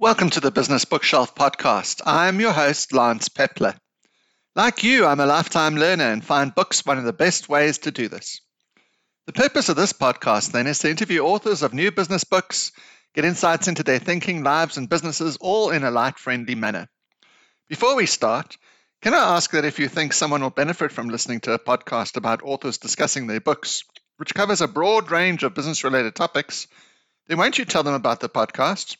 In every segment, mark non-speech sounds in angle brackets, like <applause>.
Welcome to the Business Bookshelf podcast. I'm your host, Lance Pepler. Like you, I'm a lifetime learner and find books one of the best ways to do this. The purpose of this podcast, then, is to interview authors of new business books, get insights into their thinking, lives, and businesses, all in a light friendly manner. Before we start, can I ask that if you think someone will benefit from listening to a podcast about authors discussing their books, which covers a broad range of business related topics, then won't you tell them about the podcast?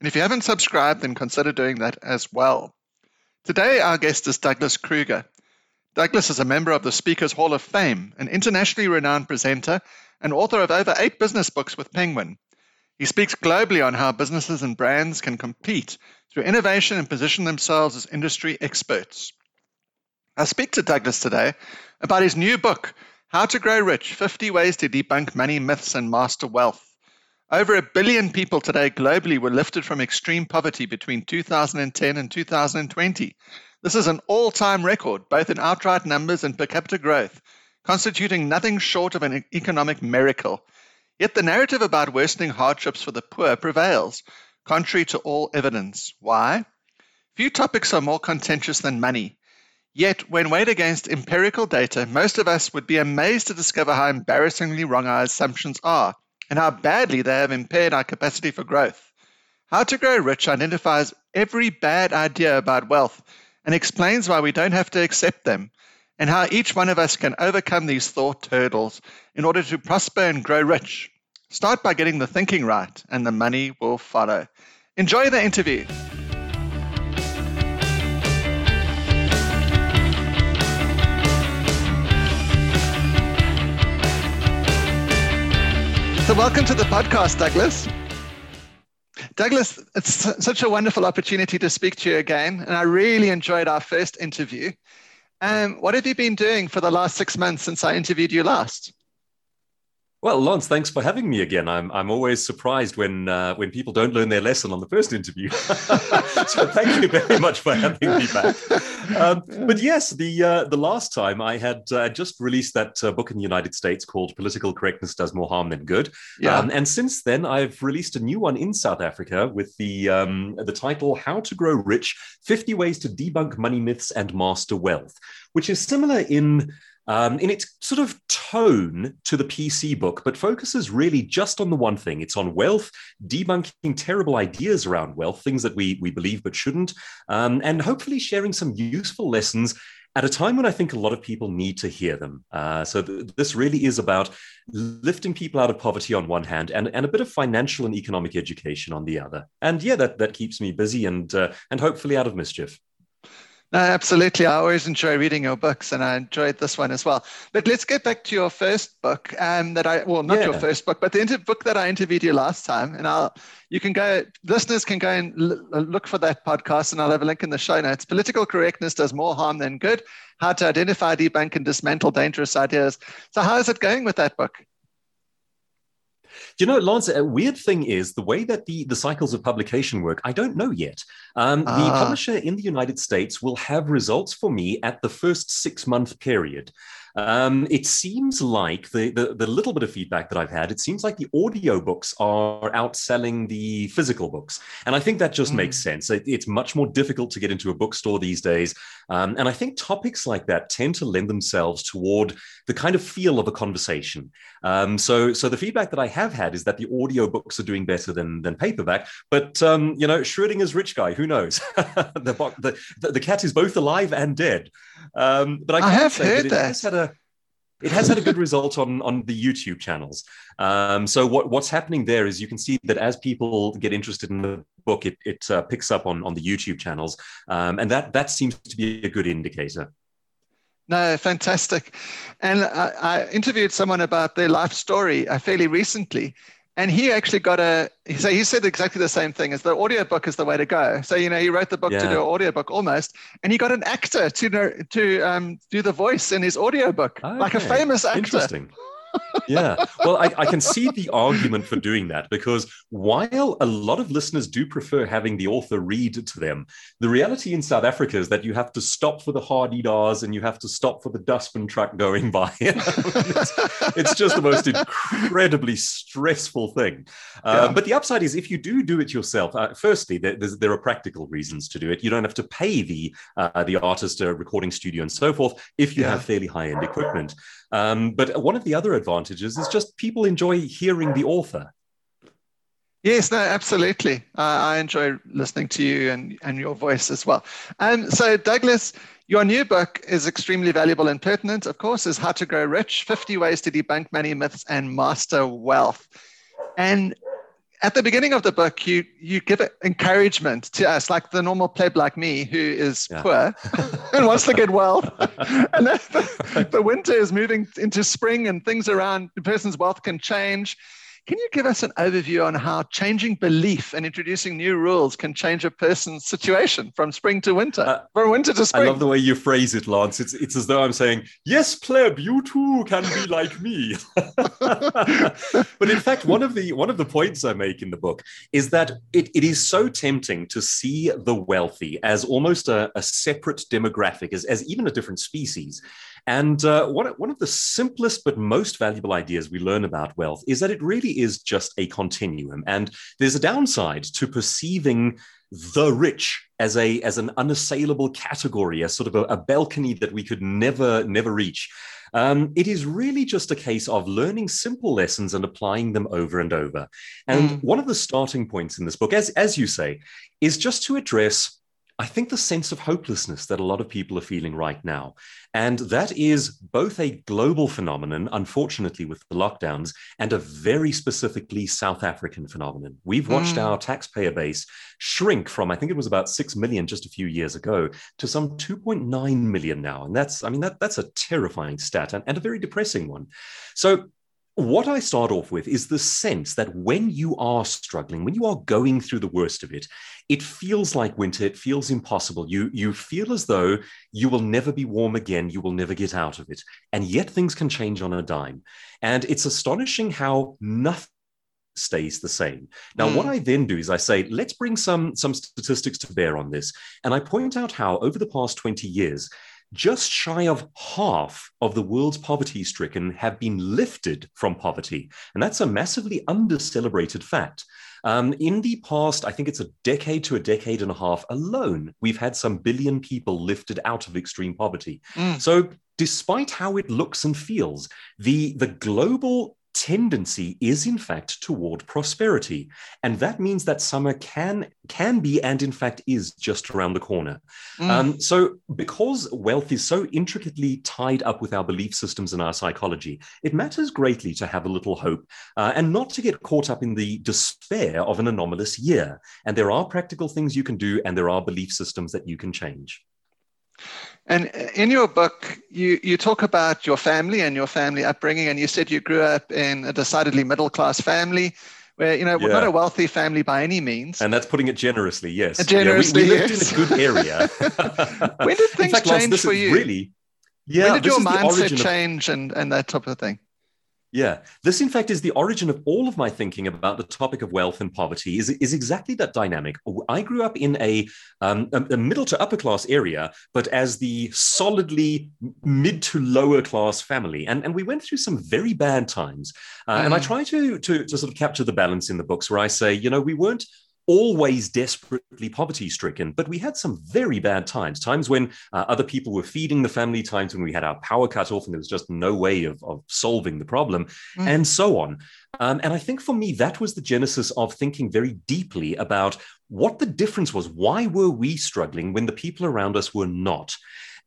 And if you haven't subscribed, then consider doing that as well. Today, our guest is Douglas Kruger. Douglas is a member of the Speakers Hall of Fame, an internationally renowned presenter, and author of over eight business books with Penguin. He speaks globally on how businesses and brands can compete through innovation and position themselves as industry experts. I speak to Douglas today about his new book, How to Grow Rich 50 Ways to Debunk Money Myths and Master Wealth. Over a billion people today globally were lifted from extreme poverty between 2010 and 2020. This is an all time record, both in outright numbers and per capita growth, constituting nothing short of an economic miracle. Yet the narrative about worsening hardships for the poor prevails, contrary to all evidence. Why? Few topics are more contentious than money. Yet, when weighed against empirical data, most of us would be amazed to discover how embarrassingly wrong our assumptions are and how badly they have impaired our capacity for growth. How to Grow Rich identifies every bad idea about wealth and explains why we don't have to accept them, and how each one of us can overcome these thought hurdles in order to prosper and grow rich. Start by getting the thinking right, and the money will follow. Enjoy the interview. So, welcome to the podcast, Douglas. Douglas, it's such a wonderful opportunity to speak to you again, and I really enjoyed our first interview. Um, what have you been doing for the last six months since I interviewed you last? Well, Lance, thanks for having me again. I'm I'm always surprised when uh, when people don't learn their lesson on the first interview. <laughs> so thank you very much for having me back. Um, but yes, the uh, the last time I had uh, just released that uh, book in the United States called "Political Correctness Does More Harm Than Good," yeah. Um, and since then I've released a new one in South Africa with the um, the title "How to Grow Rich: Fifty Ways to Debunk Money Myths and Master Wealth," which is similar in um, in its sort of tone to the PC book, but focuses really just on the one thing. It's on wealth, debunking terrible ideas around wealth, things that we, we believe but shouldn't, um, and hopefully sharing some useful lessons at a time when I think a lot of people need to hear them. Uh, so th- this really is about lifting people out of poverty on one hand and, and a bit of financial and economic education on the other. And yeah, that, that keeps me busy and, uh, and hopefully out of mischief. No, absolutely. I always enjoy reading your books, and I enjoyed this one as well. But let's get back to your first book, um, that I well, not yeah. your first book, but the inter- book that I interviewed you last time. And I'll you can go, listeners can go and l- look for that podcast, and I'll have a link in the show notes. Political correctness does more harm than good. How to identify, debunk, and dismantle dangerous ideas. So, how is it going with that book? You know, Lance, a weird thing is the way that the, the cycles of publication work, I don't know yet. Um, The ah. publisher in the United States will have results for me at the first six month period. Um, it seems like the, the, the little bit of feedback that I've had, it seems like the audiobooks are outselling the physical books, and I think that just mm. makes sense. It, it's much more difficult to get into a bookstore these days, um, and I think topics like that tend to lend themselves toward the kind of feel of a conversation. Um, so, so the feedback that I have had is that the audiobooks are doing better than than paperback. But um, you know, Schrodinger's rich guy, who knows? <laughs> the, the, the cat is both alive and dead. Um, but I, I have heard that. that. Has had a, it has had a good result on on the YouTube channels. Um, so what what's happening there is you can see that as people get interested in the book, it it uh, picks up on on the YouTube channels, um, and that that seems to be a good indicator. No, fantastic. And I, I, interviewed someone about their life story uh, fairly recently. And he actually got a, so he said exactly the same thing as the audiobook is the way to go. So, you know, he wrote the book yeah. to do an audiobook almost, and he got an actor to, to um, do the voice in his audiobook, okay. like a famous actor. Interesting. Yeah. Well, I, I, can see the argument for doing that because while a lot of listeners do prefer having the author read to them, the reality in South Africa is that you have to stop for the hadedas and you have to stop for the dustbin truck going <laughs> by. <laughs> it's, it's, just the most incredibly stressful thing. Uh, yeah. But the upside is if you do do it yourself, uh, firstly, there, there, are practical reasons to do it. You don't have to pay the, uh, the artist a recording studio and so forth if you yeah. have fairly high end equipment. Um, but one of the other advantages is just people enjoy hearing the author. Yes, no, absolutely. Uh, I enjoy listening to you and, and your voice as well. Um, so, Douglas, your new book is extremely valuable and pertinent, of course, is How to Grow Rich 50 Ways to Debunk Money Myths and Master Wealth. And at the beginning of the book, you you give encouragement to us, like the normal pleb like me, who is yeah. poor <laughs> and wants to get wealth. <laughs> and the, the winter is moving into spring, and things around the person's wealth can change. Can you give us an overview on how changing belief and introducing new rules can change a person's situation from spring to winter, uh, from winter to spring? I love the way you phrase it, Lance. It's, it's as though I'm saying, yes, pleb, you too can be like me. <laughs> but in fact, one of the one of the points I make in the book is that it, it is so tempting to see the wealthy as almost a, a separate demographic, as, as even a different species. And uh, one, one of the simplest but most valuable ideas we learn about wealth is that it really is just a continuum. And there's a downside to perceiving the rich as a as an unassailable category, as sort of a, a balcony that we could never never reach. Um, it is really just a case of learning simple lessons and applying them over and over. And mm. one of the starting points in this book, as as you say, is just to address I think the sense of hopelessness that a lot of people are feeling right now. And that is both a global phenomenon, unfortunately, with the lockdowns, and a very specifically South African phenomenon. We've watched mm. our taxpayer base shrink from, I think it was about 6 million just a few years ago, to some 2.9 million now. And that's, I mean, that, that's a terrifying stat and, and a very depressing one. So what I start off with is the sense that when you are struggling, when you are going through the worst of it, it feels like winter. It feels impossible. You, you feel as though you will never be warm again. You will never get out of it. And yet things can change on a dime. And it's astonishing how nothing stays the same. Now, mm. what hmm. I then do is I say, let's bring some, some statistics to bear on this. And I point out how over the past 20 years, just shy of half of the world's poverty stricken have been lifted from poverty. And that's a massively under celebrated fact. Um, in the past, I think it's a decade to a decade and a half alone, we've had some billion people lifted out of extreme poverty. Mm. So, despite how it looks and feels, the, the global tendency is in fact toward prosperity. And that means that summer can can be and in fact is just around the corner. Mm. um, so because wealth is so intricately tied up with our belief systems and our psychology it matters greatly to have a little hope uh, and not to get caught up in the despair of an anomalous year. And there are practical things you can do and there are belief systems that you can change and uh, in your book, you, you talk about your family and your family upbringing, and you said you grew up in a decidedly middle class family where you know yeah. we're not a wealthy family by any means. And that's putting it generously yes. Uh, generously yeah, we, we lived yes. in a good area. <laughs> <laughs> When did things fact, change for you? really yeah when did your mindset change and and that type of thing yeah, this in fact is the origin of all of my thinking about the topic of wealth and poverty. Is is exactly that dynamic. I grew up in a, um, a, middle to upper class area, but as the solidly mid to lower class family, and and we went through some very bad times. Uh, mm. And I mm. try to, to to sort of capture the balance in the books where I say, you know, we weren't always desperately poverty stricken, but we had some very bad times, times when uh, other people were feeding the family, times when we had our power cut off and there was just no way of, of solving the problem, mm. and so on. Um, and I think for me, that was the genesis of thinking very deeply about what the difference was. Why were we struggling when the people around us were not?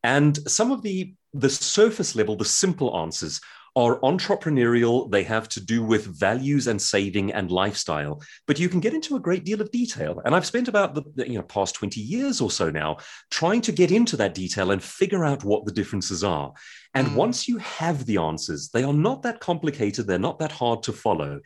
And some of the the surface level, the simple answers are entrepreneurial. They have to do with values and saving and lifestyle. But you can get into a great deal of detail. And I've spent about the, the you know, past 20 years or so now trying to get into that detail and figure out what the differences are. And mm. once you have the answers, they are not that complicated, they're not that hard to follow.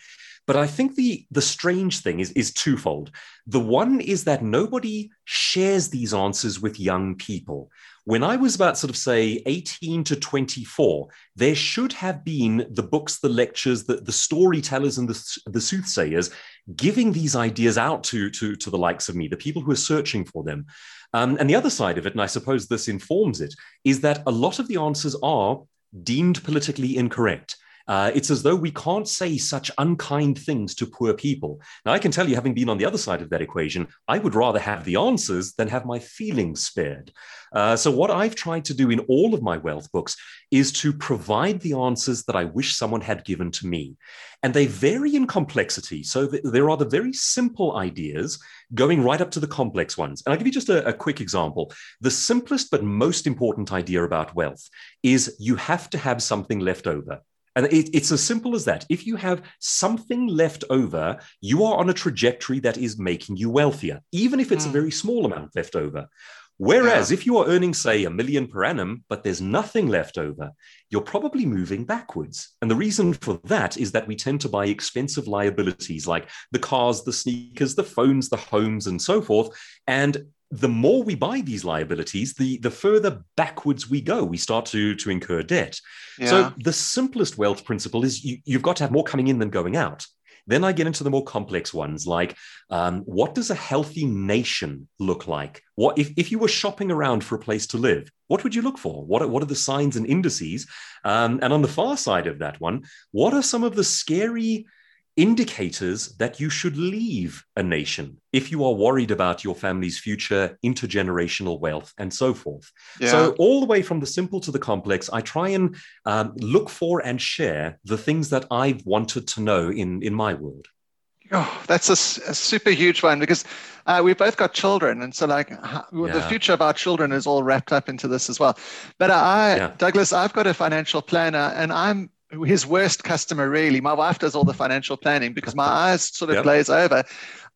But I think the, the strange thing is, is twofold. The one is that nobody shares these answers with young people. When I was about sort of say 18 to 24, there should have been the books, the lectures, the, the storytellers, and the, the soothsayers giving these ideas out to, to, to the likes of me, the people who are searching for them. Um, and the other side of it, and I suppose this informs it, is that a lot of the answers are deemed politically incorrect. Uh, it's as though we can't say such unkind things to poor people. Now, I can tell you, having been on the other side of that equation, I would rather have the answers than have my feelings spared. Uh, so, what I've tried to do in all of my wealth books is to provide the answers that I wish someone had given to me. And they vary in complexity. So, th- there are the very simple ideas going right up to the complex ones. And I'll give you just a, a quick example. The simplest but most important idea about wealth is you have to have something left over. And it, it's as simple as that. If you have something left over, you are on a trajectory that is making you wealthier, even if it's mm. a very small amount left over. Whereas yeah. if you are earning, say, a million per annum, but there's nothing left over, you're probably moving backwards. And the reason for that is that we tend to buy expensive liabilities like the cars, the sneakers, the phones, the homes, and so forth. And the more we buy these liabilities, the, the further backwards we go. We start to, to incur debt. Yeah. So the simplest wealth principle is you, you've got to have more coming in than going out. Then I get into the more complex ones, like um, what does a healthy nation look like? What if, if you were shopping around for a place to live? What would you look for? What are, what are the signs and indices? Um, and on the far side of that one, what are some of the scary indicators that you should leave a nation if you are worried about your family's future, intergenerational wealth, and so forth. Yeah. So, all the way from the simple to the complex, I try and um, look for and share the things that I've wanted to know in, in my world. Oh, that's a, a super huge one because uh, we've both got children, and so like yeah. the future of our children is all wrapped up into this as well. But I, yeah. Douglas, I've got a financial planner, and I'm his worst customer really my wife does all the financial planning because my eyes sort of yep. glaze over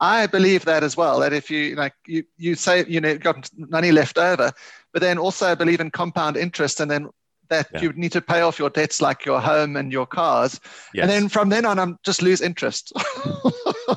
i believe that as well that if you like you you say you know got money left over but then also I believe in compound interest and then that yeah. you need to pay off your debts like your home and your cars yes. and then from then on i'm just lose interest <laughs>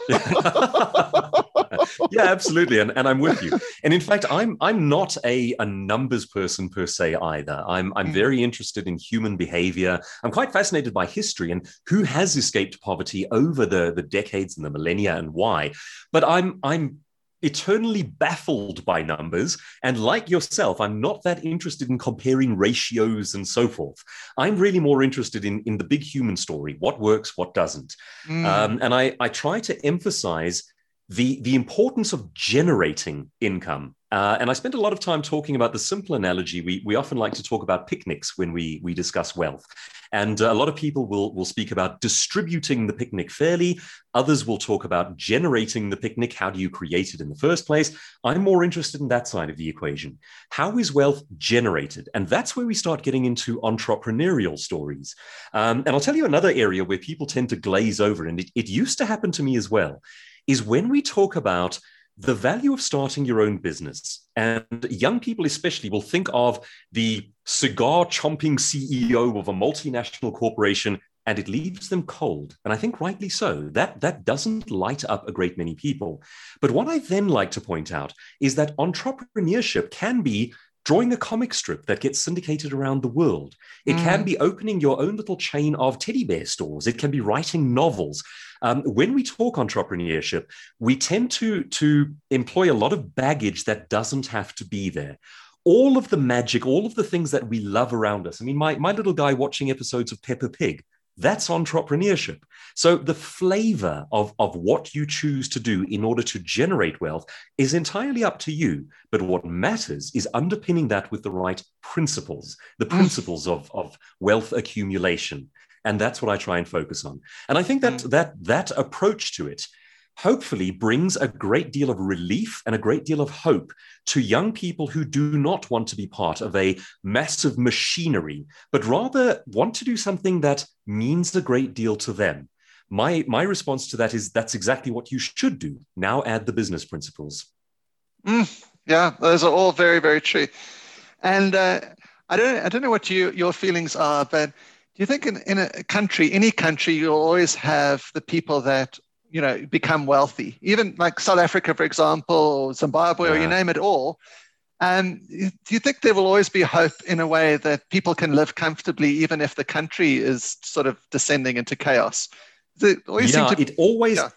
<laughs> <laughs> yeah, absolutely. And, and I'm with you. And in fact, I'm I'm not a, a numbers person per se either. I'm I'm mm. very interested in human behavior. I'm quite fascinated by history and who has escaped poverty over the, the decades and the millennia and why. But I'm I'm eternally baffled by numbers. And like yourself, I'm not that interested in comparing ratios and so forth. I'm really more interested in, in the big human story what works, what doesn't. Mm. Um, and I, I try to emphasize the, the importance of generating income. Uh, and I spent a lot of time talking about the simple analogy. We, we often like to talk about picnics when we, we discuss wealth. And uh, a lot of people will, will speak about distributing the picnic fairly. Others will talk about generating the picnic. How do you create it in the first place? I'm more interested in that side of the equation. How is wealth generated? And that's where we start getting into entrepreneurial stories. Um, and I'll tell you another area where people tend to glaze over, and it, it used to happen to me as well is when we talk about the value of starting your own business. And young people, especially, will think of the cigar chomping CEO of a multinational corporation and it leaves them cold. And I think rightly so. That, that doesn't light up a great many people. But what I then like to point out is that entrepreneurship can be drawing a comic strip that gets syndicated around the world. It mm. can be opening your own little chain of teddy bear stores. It can be writing novels. Um, when we talk entrepreneurship, we tend to, to employ a lot of baggage that doesn't have to be there all of the magic, all of the things that we love around us. I mean, my, my little guy watching episodes of Peppa Pig, that's entrepreneurship. So the flavor of, of what you choose to do in order to generate wealth is entirely up to you. But what matters is underpinning that with the right principles, the mm. principles of, of wealth accumulation. And that's what I try and focus on. And I think that mm. that that approach to it hopefully brings a great deal of relief and a great deal of hope to young people who do not want to be part of a massive machinery, but rather want to do something that means a great deal to them. My, my response to that is that's exactly what you should do. Now add the business principles. Mm, yeah, those are all very, very true. And uh, I don't, I don't know what you, your feelings are, but do you think in, in a country, any country, you'll always have the people that you know become wealthy even like south africa for example or zimbabwe yeah. or you name it all Um, do you think there will always be hope in a way that people can live comfortably even if the country is sort of descending into chaos? It yeah, to, it always yeah.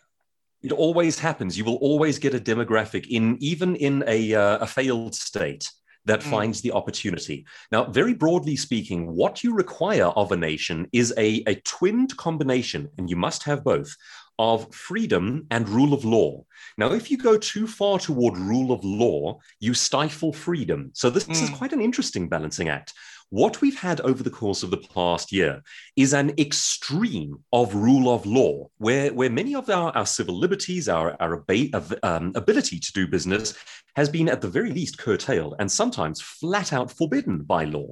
it always happens. You will always get a demographic in even in a uh, a failed state that mm. finds the opportunity. Now, very broadly speaking, what you require of a nation is a, a twinned combination, and you must have both of freedom and rule of law. Now, if you go too far toward rule of law, you stifle freedom. So, this, mm. is quite an interesting balancing act. What we've had over the course of the past year is an extreme of rule of law, where, where many of our, our civil liberties, our, our um, ability to do business has been at the very least curtailed and sometimes flat out forbidden by law.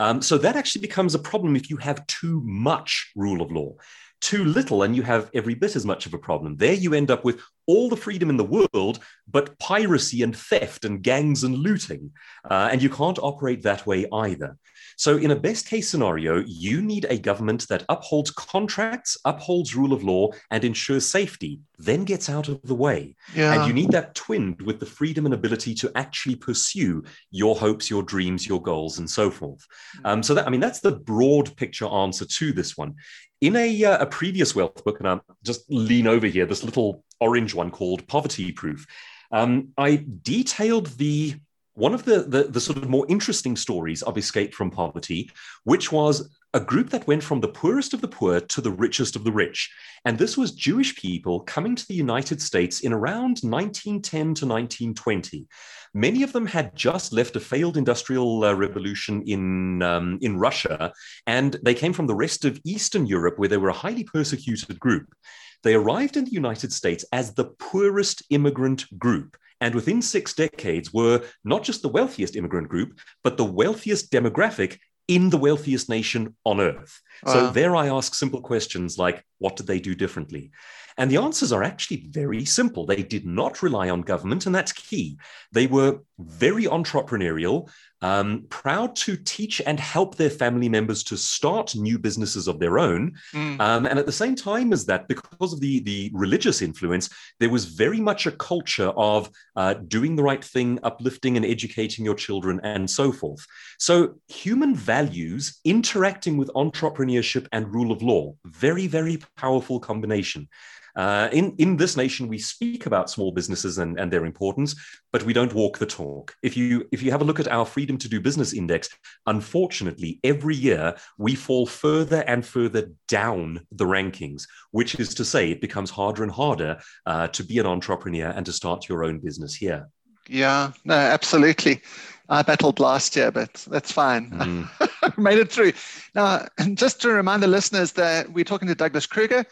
Um, so that actually becomes a problem if you have too much rule of law too little and you have every bit as much of a problem. There you end up with all the freedom in the world, but piracy and theft and gangs and looting. Uh, and you can't operate that way either. So, in a best case scenario, you need a government that upholds contracts, upholds rule of law, and ensures safety, then gets out of the way. Yeah. And you need that twinned with the freedom and ability to actually pursue your hopes, your dreams, your goals, and so forth. Hmm. Um, so, that, I mean, that's the broad picture answer to this one. In a, uh, a previous wealth book, and I'll just lean over here, this little orange one called Poverty Proof, um, I detailed the one of the, the, the sort of more interesting stories of escape from poverty, which was a group that went from the poorest of the poor to the richest of the rich. And this was Jewish people coming to the United States in around 1910 to 1920. Many of them had just left a failed industrial uh, revolution in, um, in Russia, and they came from the rest of Eastern Europe, where they were a highly persecuted group. They arrived in the United States as the poorest immigrant group and within six decades were not just the wealthiest immigrant group, but the wealthiest demographic in the wealthiest nation on earth. Wow. So there I ask simple questions like, what did they do differently? And the answers are actually very simple. They did not rely on government, and that's key. They were very entrepreneurial, um, proud to teach and help their family members to start new businesses of their own. Mm. Um, and at the same time as that, because of the, the religious influence, there was very much a culture of uh, doing the right thing, uplifting and educating your children, and so forth. So, human values interacting with entrepreneurship and rule of law, very, very powerful combination. Uh, in, in this nation, we speak about small businesses and, and their importance, but we don't walk the talk. If you, if you have a look at our Freedom to Do Business Index, unfortunately, every year we fall further and further down the rankings, which is to say, it becomes harder and harder uh, to be an entrepreneur and to start your own business here. Yeah, no, absolutely. I battled last year, but that's fine. Mm. <laughs> made it through. Now, just to remind the listeners that we're talking to Douglas Kruger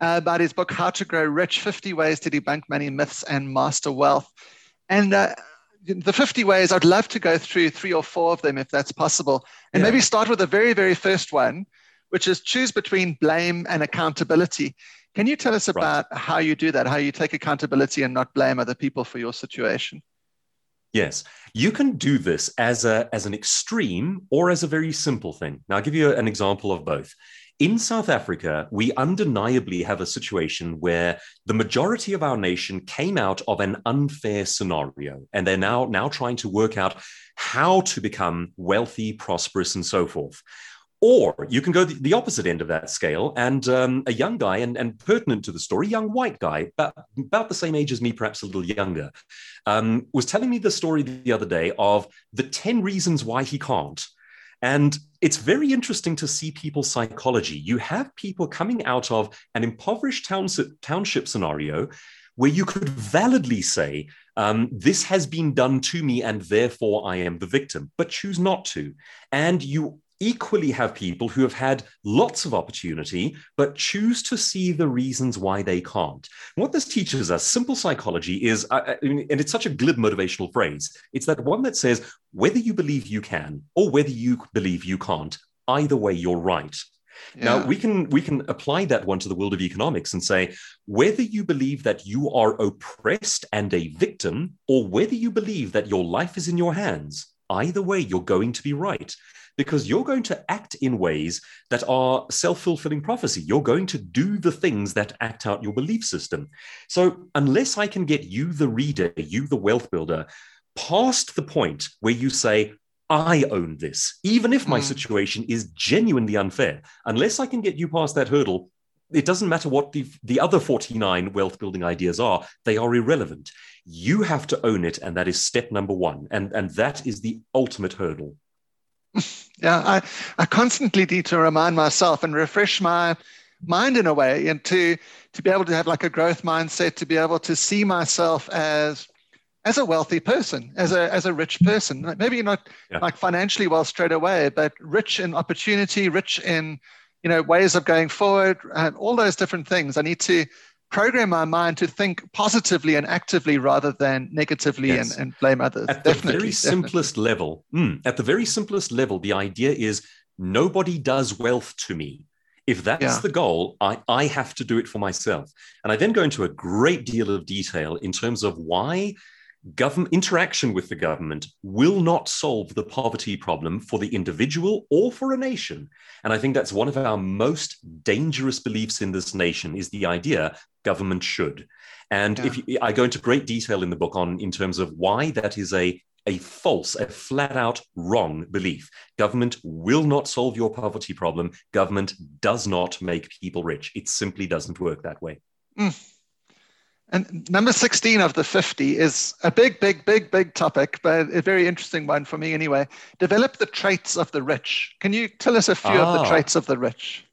uh, about his book, How to Grow Rich 50 Ways to Debunk Money Myths and Master Wealth. And uh, the 50 ways, I'd love to go through three or four of them if that's possible. And yeah. maybe start with the very, very first one, which is choose between blame and accountability. Can you tell us about right. how you do that, how you take accountability and not blame other people for your situation? Yes, you can do this as a as an extreme or as a very simple thing. Now, I'll give you an example of both. In South Africa, we undeniably have a situation where the majority of our nation came out of an unfair scenario, and they're now, now trying to work out how to become wealthy, prosperous, and so forth. Or you can go the, the opposite end of that scale, and um, a young guy, and, and pertinent to the story, young white guy, about, about the same age as me, perhaps a little younger, um, was telling me the story the other day of the 10 reasons why he can't. And it's very interesting to see people's psychology. You have people coming out of an impoverished township, township scenario where you could validly say, um, This has been done to me, and therefore I am the victim, but choose not to. And you equally have people who have had lots of opportunity but choose to see the reasons why they can't. what this teaches us, simple psychology, is, uh, and it's such a glib motivational phrase, it's that one that says whether you believe you can or whether you believe you can't, either way, you're right. Yeah. Now we can we can apply that one to the world of economics and say whether you believe that you are oppressed and a victim, or whether you believe that your life is in your hands, either way you're going to be right because you're going to act in ways that are self fulfilling prophecy. You're going to do the things that act out your belief system. So, unless I can get you, the reader, you, the wealth builder, past the point where you say, I own this, even if my mm. situation is genuinely unfair. Unless I can get you past that hurdle, it doesn't matter what the, the other 49 wealth building ideas are, they are irrelevant. You have to own it, and that is step number one. And, and that is the ultimate hurdle. <laughs> Yeah, I, I constantly need to remind myself and refresh my mind in a way and to to be able to have like a growth mindset, to be able to see myself as as a wealthy person, as a as a rich person. Maybe not yeah. like financially well straight away, but rich in opportunity, rich in you know ways of going forward, and all those different things. I need to program our mind to think positively and actively rather than negatively yes. and, and, blame others. At definitely, the very definitely. simplest level, mm, at the very simplest level, the idea is nobody does wealth to me. If that's yeah. the goal, I, I have to do it for myself. And I then go into a great deal of detail in terms of why government interaction with the government will not solve the poverty problem for the individual or for a nation and i think that's one of our most dangerous beliefs in this nation is the idea government should and yeah. if you, i go into great detail in the book on in terms of why that is a a false, a flat out wrong belief. Government will not solve your poverty problem. Government does not make people rich. It simply doesn't work that way. Mm. And number 16 of the 50 is a big, big, big, big topic, but a very interesting one for me anyway. Develop the traits of the rich. Can you tell us a few ah. of the ah. traits of the rich?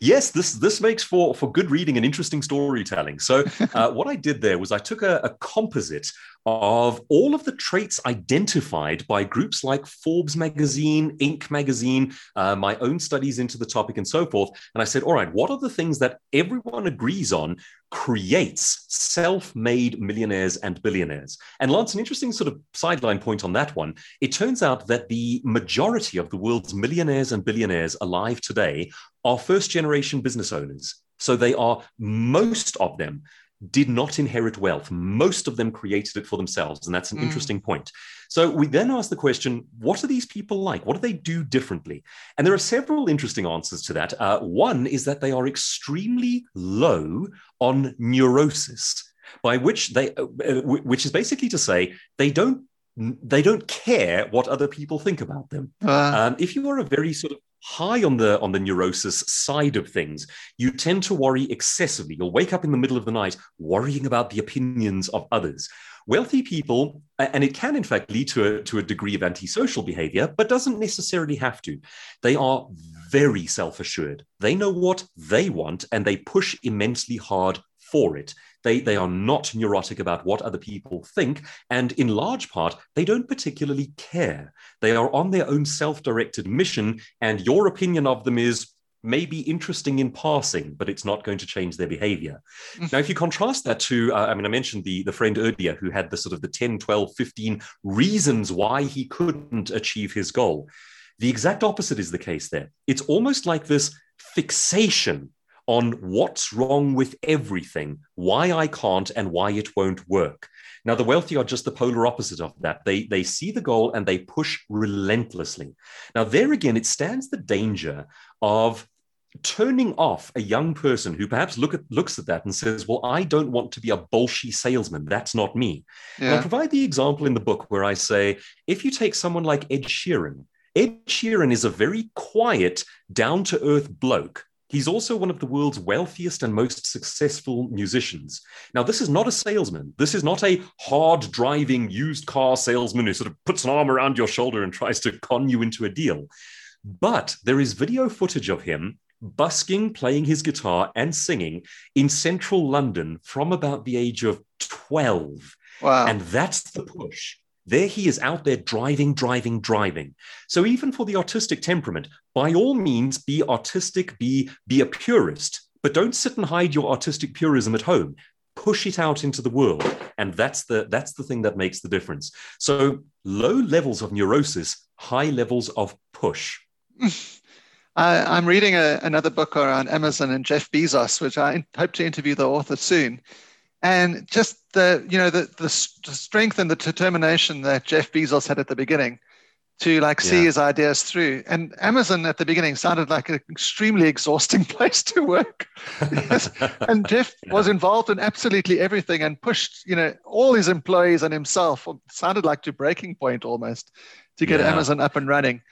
Yes, this this makes for for good reading and interesting storytelling. So, <laughs> uh, what I did there was I took a, a composite of all of the traits identified by groups like Forbes magazine, Inc. magazine, uh, my own studies into the topic, and so forth. And I said, all right, what are the things that everyone agrees on creates self made millionaires and billionaires? And Lance, an interesting sort of sideline point on that one. It turns out that the majority of the world's millionaires and billionaires alive today are first generation business owners. So they are most of them did not inherit wealth. Most of them created it for themselves. And that's an mm. interesting point. So we then ask the question what are these people like? What do they do differently? And there are several interesting answers to that. Uh, one is that they are extremely low on neurosis. By which they, uh, which is basically to say, they don't they don't care what other people think about them. Uh. Um, if you are a very sort of high on the on the neurosis side of things you tend to worry excessively. You'll wake up in the middle of the night worrying about the opinions of others. Wealthy people and it can in fact lead to a, to a degree of antisocial behavior but doesn't necessarily have to. They are very self-assured. They know what they want and they push immensely hard for it they, they are not neurotic about what other people think. And in large part, they don't particularly care. They are on their own self directed mission, and your opinion of them is maybe interesting in passing, but it's not going to change their behavior. Mm-hmm. now, if you contrast that to, uh, I mean, I mentioned the, the friend earlier who had the sort of the 10, 12, 15 reasons why he couldn't achieve his goal. The exact opposite is the case there. It's almost like this fixation on what's wrong with everything, why I can't, and why it won't work. Now, the wealthy are just the polar opposite of that. They, they see the goal and they push relentlessly. Now, there again, it stands the danger of turning off a young person who perhaps look at, looks at that and says, Well, I don't want to be a bolshy salesman. That's not me. Yeah. I provide the example in the book where I say, if you take someone like Ed Sheeran, Ed Sheeran is a very quiet, down to earth bloke He's also one of the world's wealthiest and most successful musicians. Now, this is not a salesman. This is not a hard driving used car salesman who sort of puts an arm around your shoulder and tries to con you into a deal. But there is video footage of him busking, playing his guitar, and singing in central London from about the age of 12. Wow. And that's the push. There he is out there driving, driving, driving. So even for the artistic temperament, by all means, be artistic, be, be a purist, but don't sit and hide your artistic purism at home. Push it out into the world. And that's the that's the thing that makes the difference. So low levels of neurosis, high levels of push. <laughs> I, am reading a, another book around Amazon and Jeff Bezos, which I hope to interview the author soon and just the you know the, the strength and the determination that Jeff Bezos had at the beginning to like see yeah. his ideas through. And Amazon at the beginning sounded like an extremely exhausting <laughs> place to work. yes. And Jeff <laughs> yeah. was involved in absolutely everything and pushed, you know, all his employees and himself. It sounded like to breaking point almost to get yeah. Amazon up and running.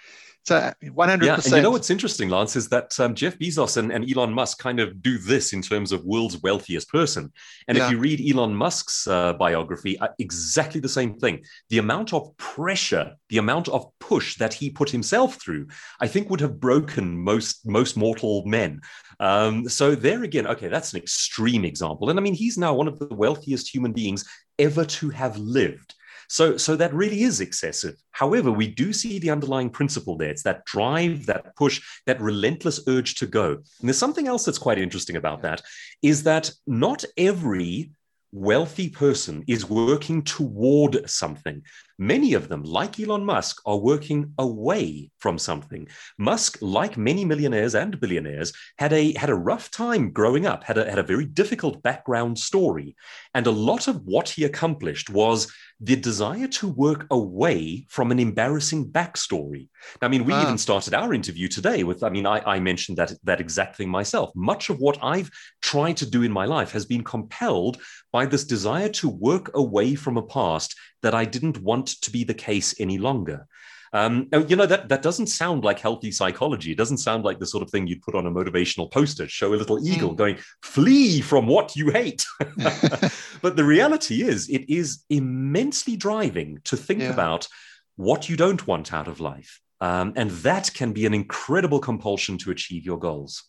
So 100%. Yeah, and you know what's interesting, Lance, is that um, Jeff Bezos and, and, Elon Musk kind of do this in terms of world's wealthiest person. And yeah. if you read Elon Musk's uh, biography, uh, exactly the same thing. The amount of pressure, the amount of push that he put himself through, I think would have broken most most mortal men. Um, so there again, okay, that's an extreme example. And I mean, he's now one of the wealthiest human beings ever to have lived. So, so that really is excessive. However, we do see the underlying principle there. It's that drive, that push, that relentless urge to go. And there's something else that's quite interesting about that is that not every wealthy person is working toward something. Many of them, like Elon Musk, are working away from something. Musk, like many millionaires and billionaires, had a had a rough time growing up, had a, had a very difficult background story. And a lot of what he accomplished was the desire to work away from an embarrassing backstory. I mean, we ah. even started our interview today with, I mean, I, I, mentioned that, that exact thing myself. Much of what I've tried to do in my life has been compelled by this desire to work away from a past that I didn't want to be the case any longer. Um, you know, that, that doesn't sound like healthy psychology. It doesn't sound like the sort of thing you'd put on a motivational poster, show a little eagle mm. going, flee from what you hate. <laughs> <laughs> but the reality is, it is immensely driving to think yeah. about what you don't want out of life. Um, and that can be an incredible compulsion to achieve your goals.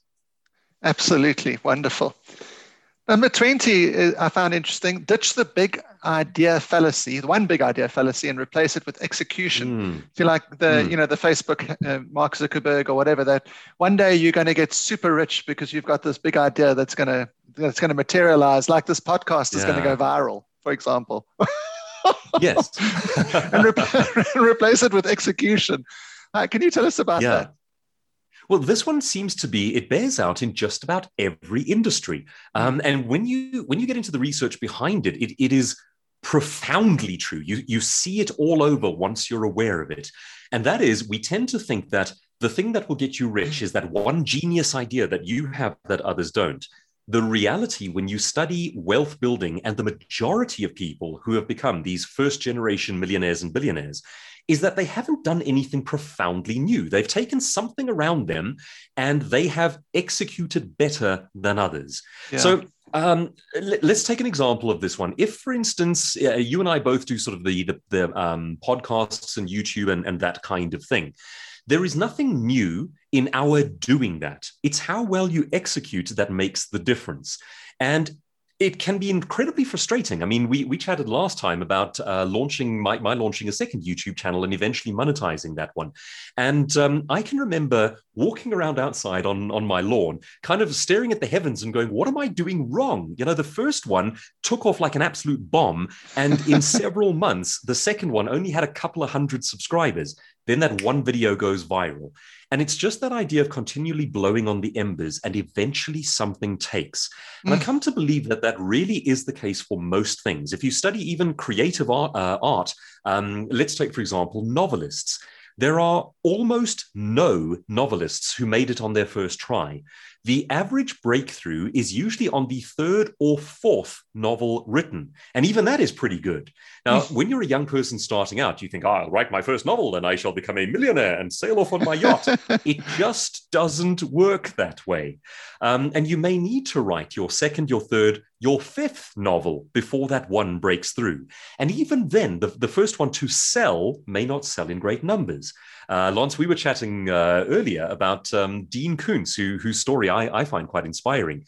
Absolutely. Wonderful. Number 20, I found interesting. Ditch the big idea fallacy, the one big idea fallacy, and replace it with execution. Mm. If you like the, mm. you know, the Facebook, uh, Mark Zuckerberg or whatever, that one day you're going to get super rich because you've got this big idea that's going to that's going to materialize, like this podcast is yeah. going to go viral, for example. <laughs> yes. and re- <laughs> replace it with execution. Uh, can you tell us about yeah. that? Well, this one seems to be it bears out in just about every industry, um, and when you when you get into the research behind it, it, it is profoundly true. You you see it all over once you're aware of it, and that is we tend to think that the thing that will get you rich is that one genius idea that you have that others don't. The reality, when you study wealth building and the majority of people who have become these first generation millionaires and billionaires, is that they haven't done anything profoundly new. They've taken something around them and they have executed better than others. Yeah. So um, let's take an example of this one. If, for instance, uh, you and I both do sort of the the, the um, podcasts and YouTube and, and that kind of thing, there is nothing new in our doing that. It's how well you execute that makes the difference. And it can be incredibly frustrating. I mean, we, we chatted last time about uh, launching my, my launching a second YouTube channel and eventually monetizing that one. And um, I can remember walking around outside on, on my lawn, kind of staring at the heavens and going, what am I doing wrong? You know, the first one took off like an absolute bomb. And in <laughs> several months, the second one only had a couple of hundred subscribers. Then that one video goes viral. And it's just that idea of continually blowing on the embers and eventually something takes. And mm. I come to believe that that really is the case for most things. If you study even creative art, uh, art um, let's take, for example, novelists. There are almost no novelists who made it on their first try. The average breakthrough is usually on the third or fourth novel written. And even that is pretty good. Now, <laughs> when you're a young person starting out, you think, oh, I'll write my first novel and I shall become a millionaire and sail off on my yacht. <laughs> it just doesn't work that way. Um, and you may need to write your second, your third, your fifth novel before that one breaks through. And even then, the, the first one to sell may not sell in great numbers. Uh, Lance, we were chatting uh, earlier about um, Dean Koontz, who, whose story I, I, find quite inspiring.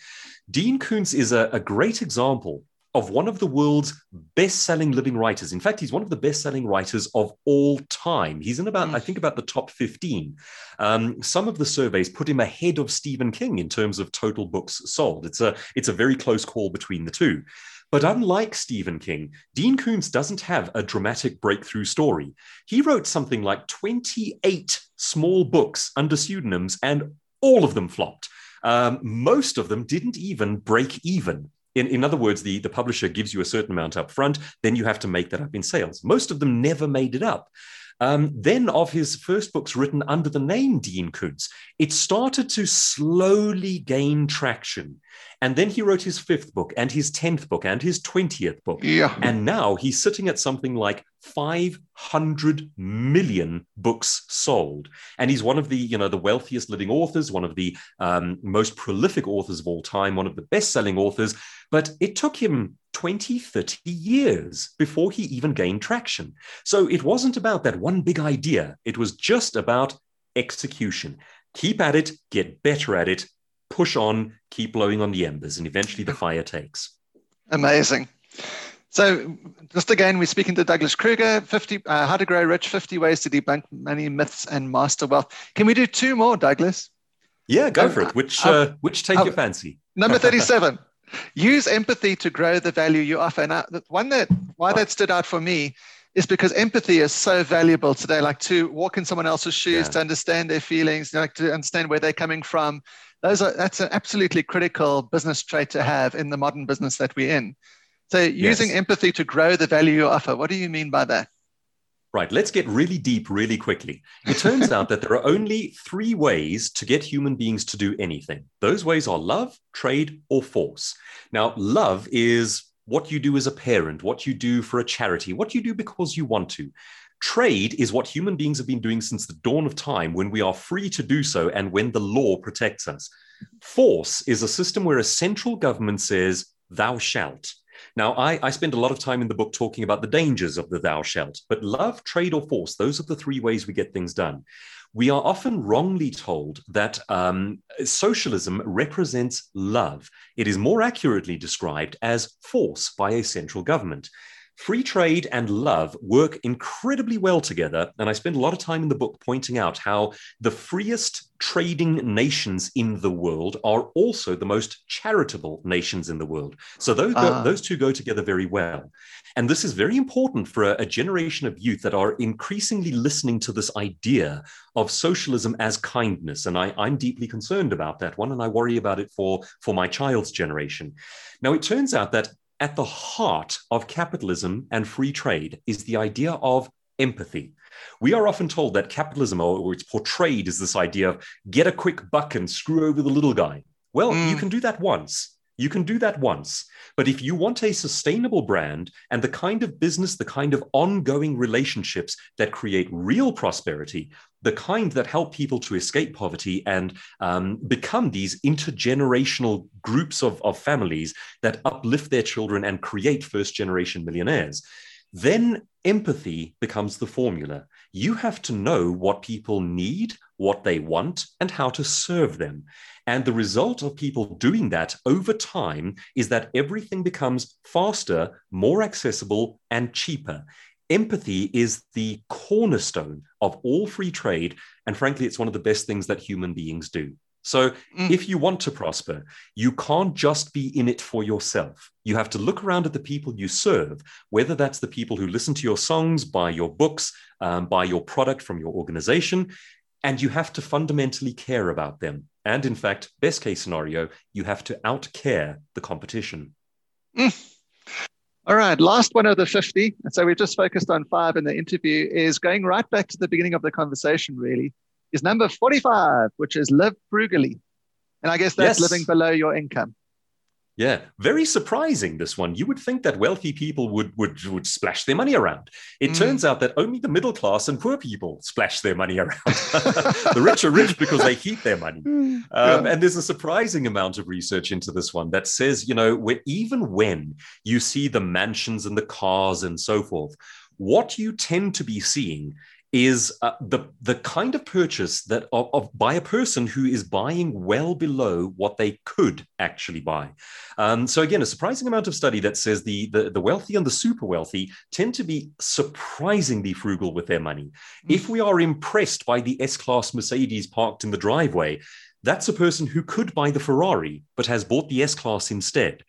Dean Koontz is a, a great example of one of the world's best-selling living writers. In fact, he's one of the best-selling writers of all time. He's in about, I think, about the top 15. Um, some of the surveys put him ahead of Stephen King in terms of total books sold. It's a it's a very close call between the two. But unlike Stephen King, Dean Koontz doesn't have a dramatic breakthrough story. He wrote something like 28 small books under pseudonyms, and all of them flopped. Um, most of them didn't even break even. In, in other words, the, the publisher gives you a certain amount up front, then you have to make that up in sales. Most of them never made it up. Um, then of his first books written under the name Dean Koontz, it started to slowly gain traction. And then he wrote his fifth book and his 10th book and his 20th book. Yeah. And now he's sitting at something like 500 million books sold. And he's one of the, you know, the wealthiest living authors, one of the um, most prolific authors of all time, one of the best-selling authors. But it took him 20, 30 years before he even gained traction. So it wasn't about that one big idea. It was just about execution. Keep at it, get better at it, push on, keep blowing on the embers, and eventually the fire takes. Amazing. So, just again, we're speaking to Douglas Kruger, 50, uh, How to Grow Rich 50 Ways to Debunk Money Myths and Master Wealth. Can we do two more, Douglas? Yeah, go for it. Which, uh, which take uh, your fancy? Number <laughs> 37. Use empathy to grow the value you offer. And the one that why that stood out for me is because empathy is so valuable today. Like to walk in someone else's shoes, Yeah. to understand their feelings, like to understand where they're coming from. Those are that's an absolutely critical business trait to have in the modern business that we're in. So using Yes. empathy to grow the value you offer. What do you mean by that? Right, let's get really deep really quickly. It turns out that there are only three ways to get human beings to do anything. Those ways are love, trade, or force. Now, love is what you do as a parent, what you do for a charity, what you do because you want to. Trade is what human beings have been doing since the dawn of time when we are free to do so and when the law protects us. Force is a system where a central government says, thou shalt. Now, I, I spend a lot of time in the book talking about the dangers of the thou shalt, but love, trade, or force, those are the three ways we get things done. We are often wrongly told that um, socialism represents love. It is more accurately described as force by a central government. Free trade and love work incredibly well together. And I spend a lot of time in the book pointing out how the freest trading nations in the world are also the most charitable nations in the world. So those, Ah. those two go together very well. And this is very important for a, a generation of youth that are increasingly listening to this idea of socialism as kindness. And I, I'm deeply concerned about that one, and I worry about it for, for my child's generation. Now, it turns out that at the heart of capitalism and free trade is the idea of empathy. We are often told that capitalism, or it's portrayed as this idea of get a quick buck and screw over the little guy. Well, Mm. you can do that once. You can do that once. But if you want a sustainable brand and the kind of business, the kind of ongoing relationships that create real prosperity, the kind that help people to escape poverty and um, become these intergenerational groups of, of families that uplift their children and create first generation millionaires, then empathy becomes the formula. You have to know what people need, what they want, and how to serve them. And the result of people doing that over time is that everything becomes faster, more accessible, and cheaper. Empathy is the cornerstone of all free trade. And frankly, it's one of the best things that human beings do. So, Mm. if you want to prosper, you can't just be in it for yourself. You have to look around at the people you serve, whether that's the people who listen to your songs, buy your books, um, buy your product from your organization, and you have to fundamentally care about them. And in fact, best case scenario, you have to outcare the competition. All right, last one of the 50. And so we've just focused on five in the interview, is going right back to the beginning of the conversation, really, is number 45, which is live frugally. And I guess that's Yes. living below your income. Yeah, very surprising. This one. You would think that wealthy people would would would splash their money around. It Mm. turns out that only the middle class and poor people splash their money around. <laughs> the rich are rich because they keep their money. <laughs> Um, Yeah. And there's a surprising amount of research into this one that says, you know, where, even when you see the mansions and the cars and so forth, what you tend to be seeing is uh, the the kind of purchase that of, of by a person who is buying well below what they could actually buy. Um, so again, a surprising amount of study that says the, the the wealthy and the super wealthy tend to be surprisingly frugal with their money. If we are impressed by the S-class Mercedes parked in the driveway, that's a person who could buy the Ferrari but has bought the S-class instead.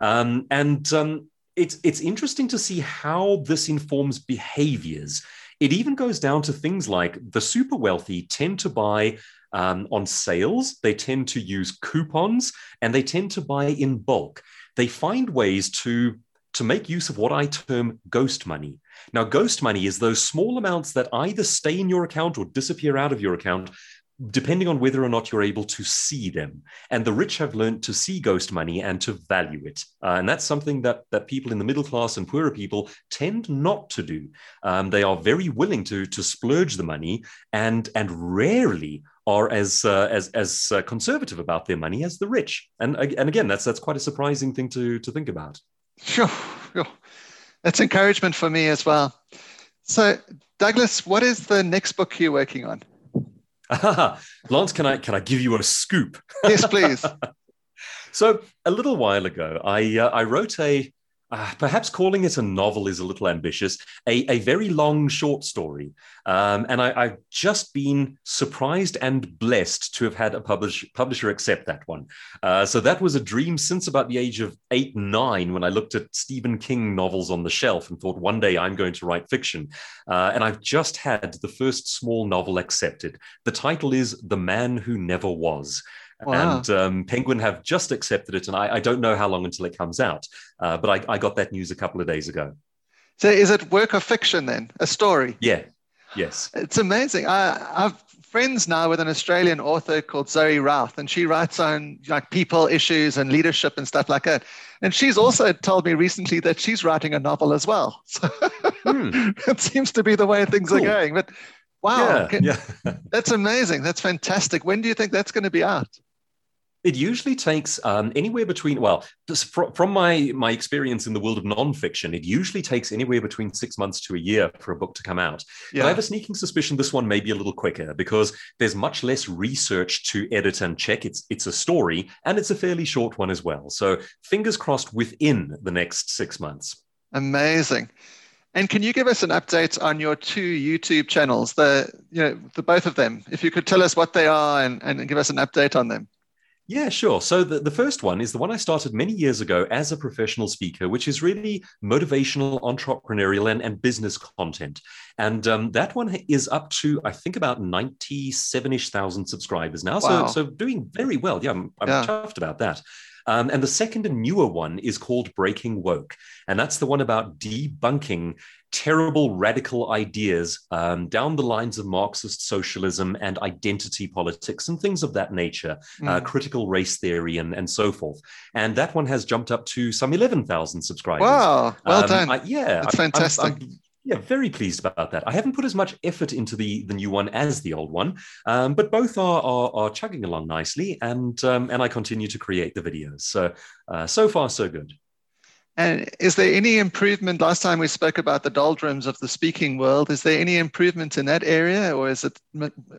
Um, and um, it's it's interesting to see how this informs behaviors. It even goes down to things like the super wealthy tend to buy um, on sales, they tend to use coupons, and they tend to buy in bulk. They find ways to to make use of what I term ghost money. Now, ghost money is those small amounts that either stay in your account or disappear out of your account depending on whether or not you're able to see them. And the rich have learned to see ghost money and to value it. Uh, and that's something that, that people in the middle class and poorer people tend not to do. Um, they are very willing to, to splurge the money and, and rarely are as uh, as as uh, conservative about their money as the rich. And and again, that's that's quite a surprising thing to to think about. Sure, sure. That's encouragement for me as well. So, Douglas, what is the next book you're working on? <laughs> Lance, can I can I give you a scoop? Yes, please. <laughs> so a little while ago, I uh, I wrote a uh, perhaps calling it a novel is a little ambitious, a, a very long short story. Um, and I, have just been surprised and blessed to have had a publish, publisher accept that one. Uh, so that was a dream since about the age of eight, nine, when I looked at Stephen King novels on the shelf and thought one day I'm going to write fiction. Uh, and I've just had the first small novel accepted. The title is The Man Who Never Was. Wow. And um, Penguin have just accepted it, and I, I, don't know how long until it comes out. Uh, but I, I, got that news a couple of days ago. So, is it work of fiction then? A story? Yeah. Yes. It's amazing. I, I've friends now with an Australian author called Zoe Routh, and she writes on like people issues and leadership and stuff like that. And she's also told me recently that she's writing a novel as well. <laughs> So hmm. <laughs> it seems to be the way things cool. are going. But wow, yeah, yeah. <laughs> that's amazing. That's fantastic. When do you think that's going to be out? It usually takes um, anywhere between, well, from my, my experience in the world of nonfiction, it usually takes anywhere between six months to a year for a book to come out. Yeah. But I have a sneaking suspicion this one may be a little quicker because there's much less research to edit and check. It's, it's a story and it's a fairly short one as well. So fingers crossed within the next six months. Amazing. And can you give us an update on your two YouTube channels, the you know the both of them? If you could tell us what they are and, and give us an update on them. Yeah, sure. So the, the first one is the one I started many years ago as a professional speaker, which is really motivational, entrepreneurial, and, and business content. And um, that one is up to, I think, about 97 ish thousand subscribers now. Wow. So, so doing very well. Yeah, I'm, I'm yeah. chuffed about that. Um, and the second and newer one is called Breaking Woke. And that's the one about debunking terrible radical ideas um, down the lines of Marxist socialism and identity politics and things of that nature, mm. uh, hmm. critical race theory and, and so forth. And that one has jumped up to some 11,000 subscribers. Wow, well um, done. I, yeah. That's fantastic. I'm, I'm, yeah, very pleased about that. I haven't put as much effort into the the new one as the old one, um, but both are, are, are chugging along nicely, and um, and I continue to create the videos. So uh, so far so good. And is there any improvement? Last time we spoke about the doldrums of the speaking world. Is there any improvement in that area, or is it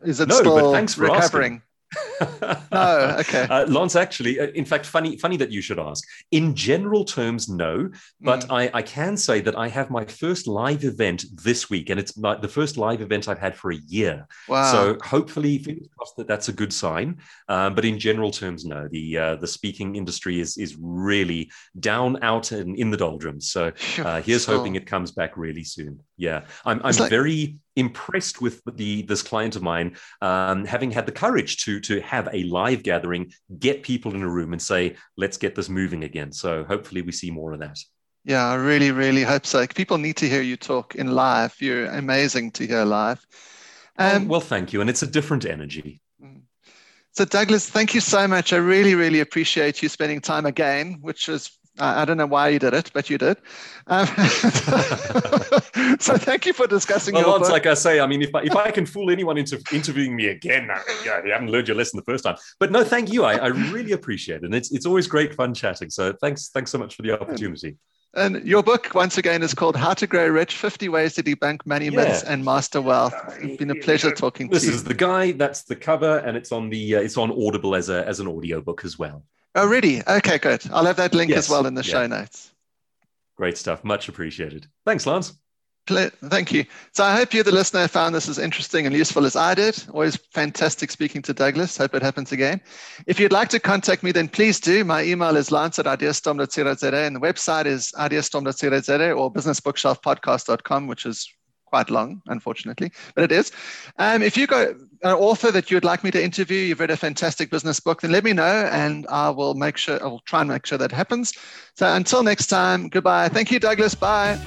is it no, still thanks for recovering? Asking. <laughs> no, okay. Uh, Lance, actually, uh, in fact, funny, funny that you should ask. In general terms, no, but mm. I, I can say that I have my first live event this week, and it's my, the first live event I've had for a year. Wow! So hopefully, fingers crossed that that's a good sign. Um, but in general terms, no. The uh, the speaking industry is is really down, out, and in the doldrums. So uh, here's hoping it comes back really soon. Yeah, I'm I'm like- very impressed with the this client of mine um, having had the courage to to have a live gathering get people in a room and say let's get this moving again. So hopefully we see more of that. Yeah i really really hope so. People need to hear you talk in live. You're amazing to hear live. Oh, um, well thank you. And it's a different energy. Mm. so douglas thank you so much. I really really appreciate you spending time again which is I, don't know why you did it, but you did. Um, <laughs> so thank you for discussing. Well, Lance, like I say, I mean, if I, if I can fool anyone into interviewing me again, yeah, you haven't learned your lesson the first time. But no, thank you. I, I really appreciate it, and it's it's always great fun chatting. So thanks thanks so much for the opportunity. And your book, once again, is called How to Grow Rich 50 Ways to Debunk Money yeah. Myths and Master Wealth. It's been a pleasure talking this to you. This is the guy, that's the cover, and it's on the uh, it's on Audible as, a, as an audio book as well. Oh, really? Okay, good. I'll have that link yes. as well in the yeah. show notes. Great stuff. Much appreciated. Thanks, Lance. Thank you. So I hope you, the listener, found this as interesting and useful as I did. Always fantastic speaking to Douglas. Hope it happens again. If you'd like to contact me, then please do. My email is lance at ideastorm.co.za and the website is ideastorm.co.za or businessbookshelfpodcast.com, which is quite long, unfortunately, but it is. Um, if you got an author that you would like me to interview, you've read a fantastic business book, then let me know and I will make sure, I will try and make sure that happens. So until next time, goodbye. Thank you, Douglas. Bye.